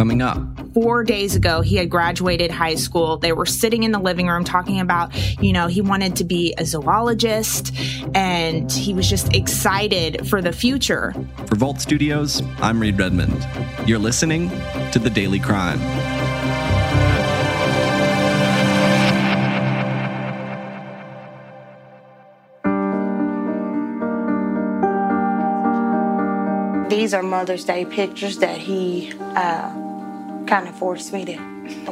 Coming up, four days ago, he had graduated high school. They were sitting in the living room talking about, you know, he wanted to be a zoologist and he was just excited for the future. For Vault Studios, I'm Reed Redmond. You're listening to The Daily Crime. These are Mother's Day pictures that he uh, kind of forced me to.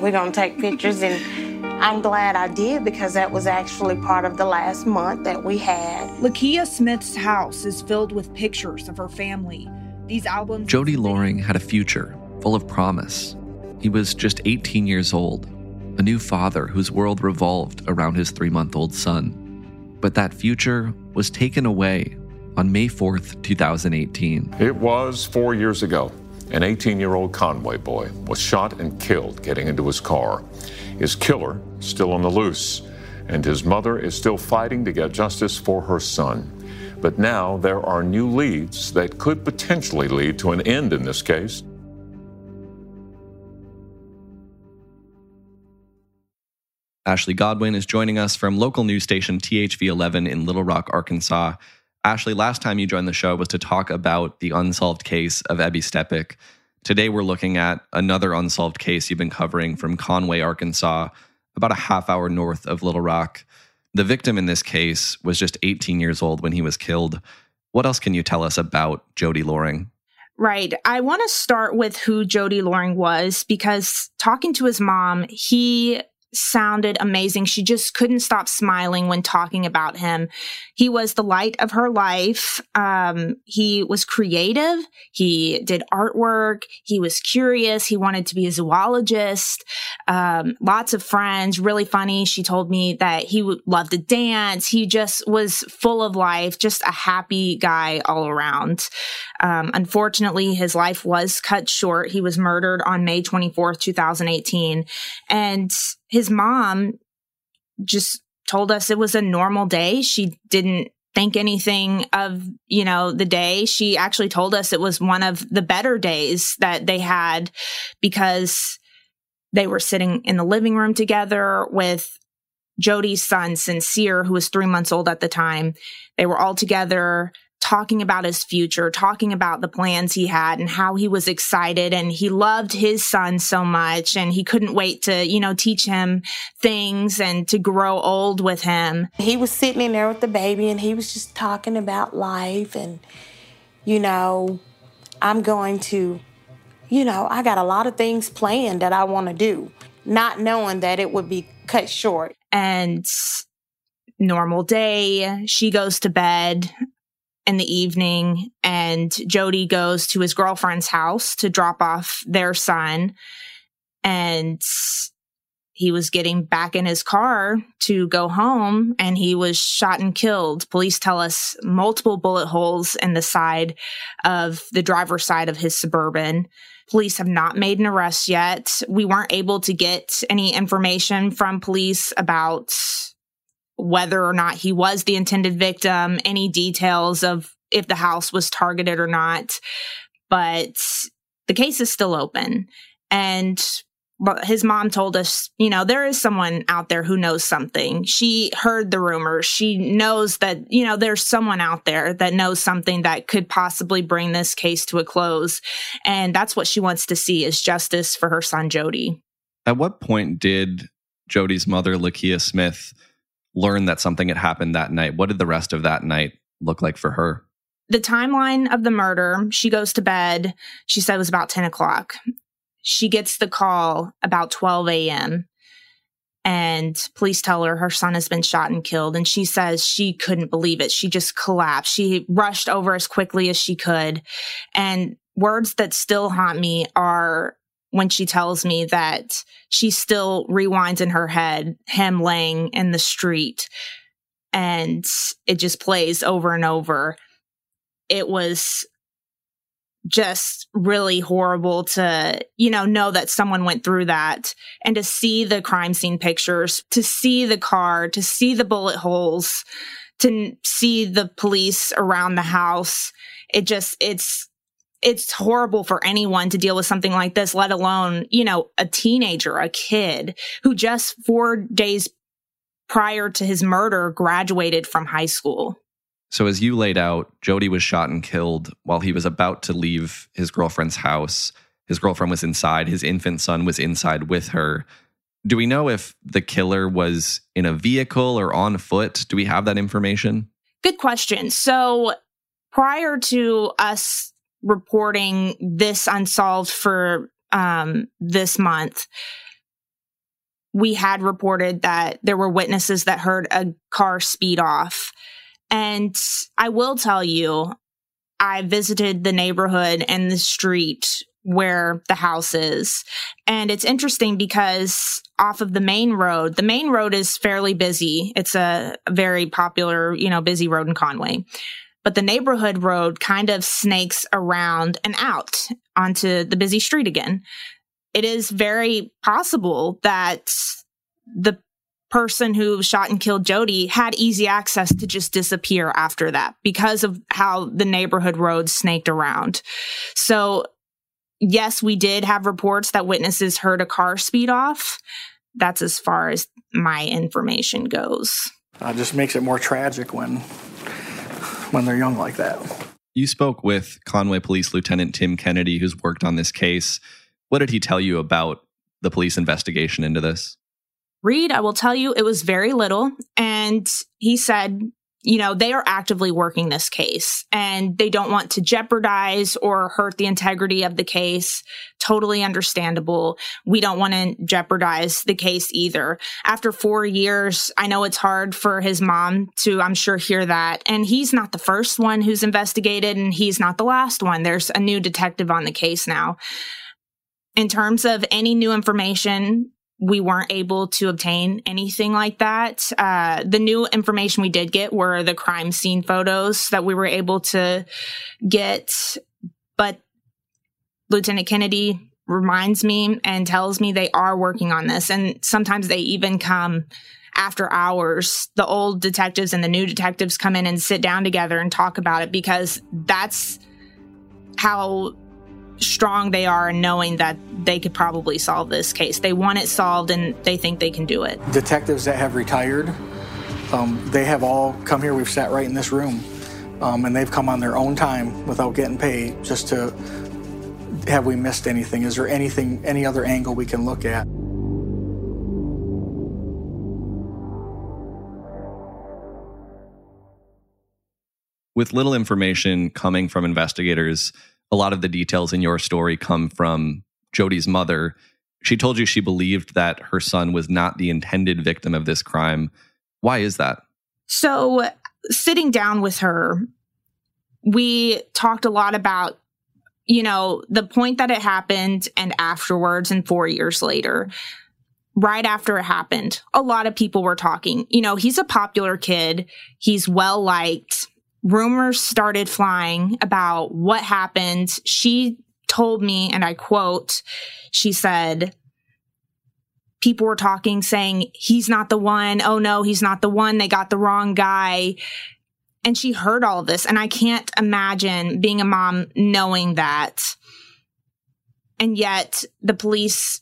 We're gonna take pictures, and I'm glad I did because that was actually part of the last month that we had. Lakia Smith's house is filled with pictures of her family. These albums. Jody Loring had a future full of promise. He was just 18 years old, a new father whose world revolved around his three month old son. But that future was taken away on May 4th, 2018. It was four years ago. An 18 year old Conway boy was shot and killed getting into his car. His killer still on the loose, and his mother is still fighting to get justice for her son. But now there are new leads that could potentially lead to an end in this case. Ashley Godwin is joining us from local news station THV 11 in Little Rock, Arkansas. Ashley, last time you joined the show was to talk about the unsolved case of Ebby Steppach. Today, we're looking at another unsolved case you've been covering from Conway, Arkansas, about a half hour north of Little Rock. The victim in this case was just 18 years old when he was killed. What else can you tell us about Jody Loring? Right. I want to start with who Jody Loring was because talking to his mom, he sounded amazing. She just couldn't stop smiling when talking about him. He was the light of her life. Um, he was creative. He did artwork. He was curious. He wanted to be a zoologist. Um, lots of friends, really funny. She told me that he would love to dance. He just was full of life, just a happy guy all around. Um, unfortunately, his life was cut short. He was murdered on May 24th, 2018. And his mom just told us it was a normal day. She didn't think anything of, you know, the day. She actually told us it was one of the better days that they had because they were sitting in the living room together with Jody's son, Sincere, who was three months old at the time. They were all together talking about his future, talking about the plans he had and how he was excited and he loved his son so much and he couldn't wait to, you know, teach him things and to grow old with him. He was sitting in there with the baby and he was just talking about life and, you know, I'm going to, you know, I got a lot of things planned that I want to do, not knowing that it would be cut short. And normal day, she goes to bed in the evening and Jody goes to his girlfriend's house to drop off their son and he was getting back in his car to go home and he was shot and killed. Police tell us multiple bullet holes in the side of the driver's side of his suburban. Police have not made an arrest yet. We weren't able to get any information from police about whether or not he was the intended victim, any details of if the house was targeted or not. But the case is still open. And his mom told us, you know, there is someone out there who knows something. She heard the rumors. She knows that, you know, there's someone out there that knows something that could possibly bring this case to a close. And that's what she wants to see is justice for her son, Jody. At what point did Jody's mother, Lakia Smith, learn that something had happened that night. What did the rest of that night look like for her? The timeline of the murder, she goes to bed. She said it was about 10 o'clock. She gets the call about 12 a.m. And police tell her her son has been shot and killed. And she says she couldn't believe it. She just collapsed. She rushed over as quickly as she could. And words that still haunt me are when she tells me that she still rewinds in her head him laying in the street and it just plays over and over. It was just really horrible to, you know, know that someone went through that and to see the crime scene pictures, to see the car, to see the bullet holes, to see the police around the house. It just, it's it's horrible for anyone to deal with something like this, let alone, you know, a teenager, a kid who just four days prior to his murder graduated from high school. So, as you laid out, Jody was shot and killed while he was about to leave his girlfriend's house. His girlfriend was inside, his infant son was inside with her. Do we know if the killer was in a vehicle or on foot? Do we have that information? Good question. So, prior to us reporting this unsolved for um, this month, we had reported that there were witnesses that heard a car speed off. And I will tell you, I visited the neighborhood and the street where the house is. And it's interesting because off of the main road, the main road is fairly busy. It's a very popular, you know, busy road in Conway. But the neighborhood road kind of snakes around and out onto the busy street again. It is very possible that the person who shot and killed Jody had easy access to just disappear after that because of how the neighborhood road snaked around. So, yes, we did have reports that witnesses heard a car speed off. That's as far as my information goes. Uh, just makes it more tragic when when they're young like that. You spoke with Conway Police Lieutenant Tim Kennedy, who's worked on this case. What did he tell you about the police investigation into this? Reed, I will tell you, it was very little. And he said, you know, they are actively working this case and they don't want to jeopardize or hurt the integrity of the case. Totally understandable. We don't want to jeopardize the case either. After four years, I know it's hard for his mom to, I'm sure, hear that. And he's not the first one who's investigated and he's not the last one. There's a new detective on the case now. In terms of any new information, we weren't able to obtain anything like that. Uh, the new information we did get were the crime scene photos that we were able to get, but Lieutenant Kennedy reminds me and tells me they are working on this. And sometimes they even come after hours. The old detectives and the new detectives come in and sit down together and talk about it because that's how strong they are in knowing that they could probably solve this case. They want it solved and they think they can do it. Detectives that have retired, um, they have all come here. We've sat right in this room, um, and they've come on their own time without getting paid just to have we missed anything? Is there anything, any other angle we can look at? With little information coming from investigators, a lot of the details in your story come from Jody's mother. She told you she believed that her son was not the intended victim of this crime. Why is that? So, sitting down with her, we talked a lot about, you know, the point that it happened and afterwards and four years later. Right after it happened, a lot of people were talking. You know, he's a popular kid. He's well liked rumors started flying about what happened. She told me, and I quote, she said, people were talking saying, he's not the one. Oh no, he's not the one. They got the wrong guy. And she heard all this. And I can't imagine being a mom knowing that. And yet the police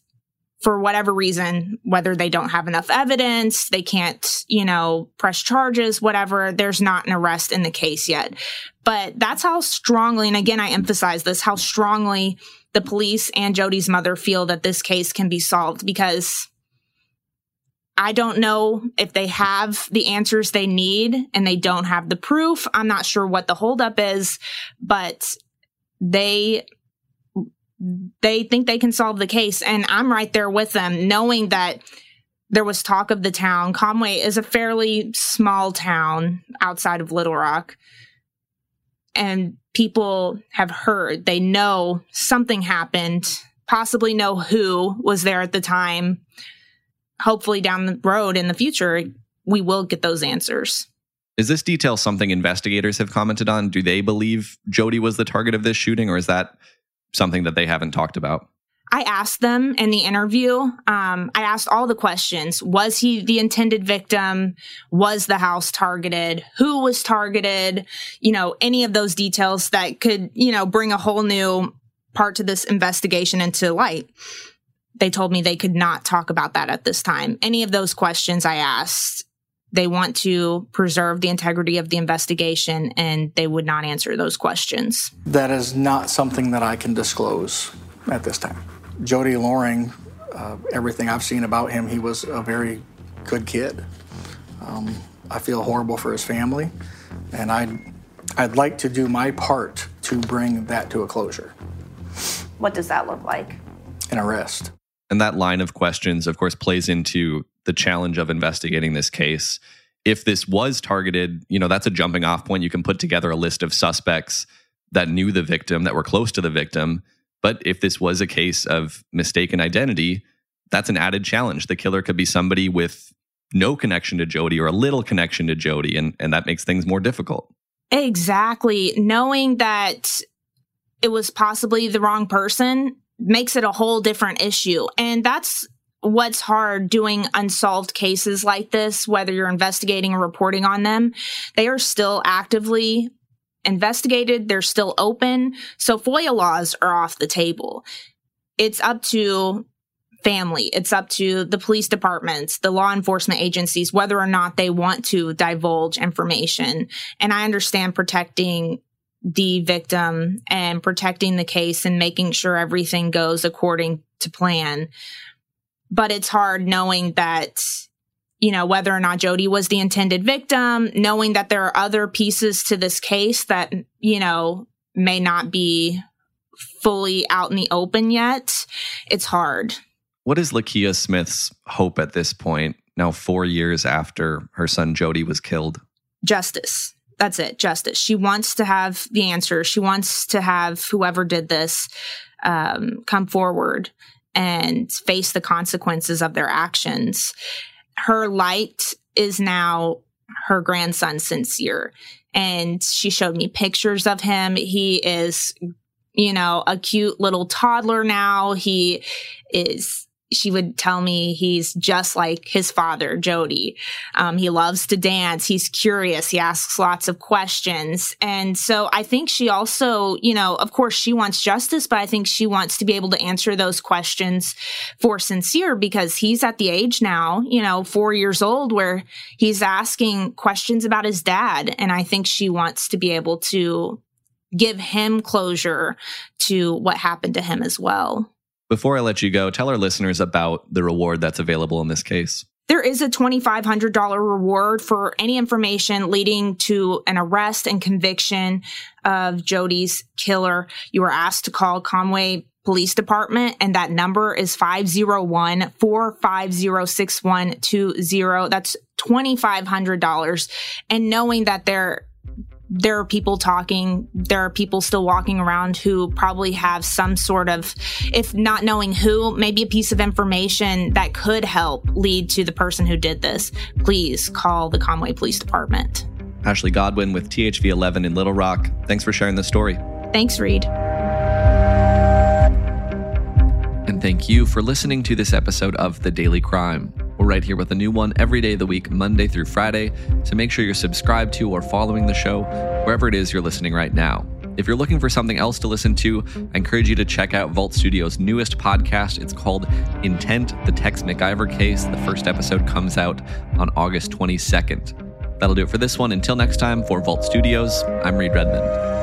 for whatever reason, whether they don't have enough evidence, they can't, you know, press charges, whatever, there's not an arrest in the case yet. But that's how strongly, and again, I emphasize this, how strongly the police and Jody's mother feel that this case can be solved because I don't know if they have the answers they need and they don't have the proof. I'm not sure what the holdup is, but they they think they can solve the case. And I'm right there with them, knowing that there was talk of the town. Conway is a fairly small town outside of Little Rock. And people have heard, they know something happened, possibly know who was there at the time. Hopefully, down the road in the future, we will get those answers. Is this detail something investigators have commented on? Do they believe Jody was the target of this shooting, or is that something that they haven't talked about? I asked them in the interview, um, I asked all the questions. Was he the intended victim? Was the house targeted? Who was targeted? You know, any of those details that could, you know, bring a whole new part to this investigation into light. They told me they could not talk about that at this time. Any of those questions I asked, they want to preserve the integrity of the investigation and they would not answer those questions. That is not something that I can disclose at this time. Jody Loring, uh, everything I've seen about him, he was a very good kid. Um, I feel horrible for his family, and I'd, I'd like to do my part to bring that to a closure. What does that look like? An arrest. And that line of questions, of course, plays into the challenge of investigating this case. If this was targeted, you know, that's a jumping off point. You can put together a list of suspects that knew the victim, that were close to the victim. But if this was a case of mistaken identity, that's an added challenge. The killer could be somebody with no connection to Jody or a little connection to Jody, and, and that makes things more difficult. Exactly. Knowing that it was possibly the wrong person makes it a whole different issue. And that's what's hard doing unsolved cases like this, whether you're investigating or reporting on them. They are still actively investigated, they're still open. So FOIA laws are off the table. It's up to family, it's up to the police departments, the law enforcement agencies, whether or not they want to divulge information. And I understand protecting the victim and protecting the case and making sure everything goes according to plan. But it's hard knowing that you know, whether or not Jody was the intended victim, knowing that there are other pieces to this case that, you know, may not be fully out in the open yet, it's hard. What is Lakia Smith's hope at this point, now four years after her son Jody was killed? Justice. That's it, justice. She wants to have the answer. She wants to have whoever did this um, come forward and face the consequences of their actions her light is now her grandson sincere and she showed me pictures of him he is you know a cute little toddler now he is she would tell me he's just like his father, Jody. Um, he loves to dance. He's curious. He asks lots of questions. And so I think she also, you know, of course she wants justice, but I think she wants to be able to answer those questions for sincere because he's at the age now, you know, four years old where he's asking questions about his dad. And I think she wants to be able to give him closure to what happened to him as well. Before I let you go, tell our listeners about the reward that's available in this case. There is a $2,500 reward for any information leading to an arrest and conviction of Jody's killer. You are asked to call Conway Police Department, and that number is 501 450 6120. That's $2,500. And knowing that there there are people talking, there are people still walking around who probably have some sort of, if not knowing who, maybe a piece of information that could help lead to the person who did this. Please call the Conway Police Department. Ashley Godwin with THV 11 in Little Rock. Thanks for sharing the story. Thanks, Reed. And thank you for listening to this episode of The Daily Crime. Right here with a new one every day of the week, Monday through Friday. So make sure you're subscribed to or following the show wherever it is you're listening right now. If you're looking for something else to listen to, I encourage you to check out Vault Studios' newest podcast. It's called Intent the Tex McIver Case. The first episode comes out on August 22nd. That'll do it for this one. Until next time, for Vault Studios, I'm Reed Redmond.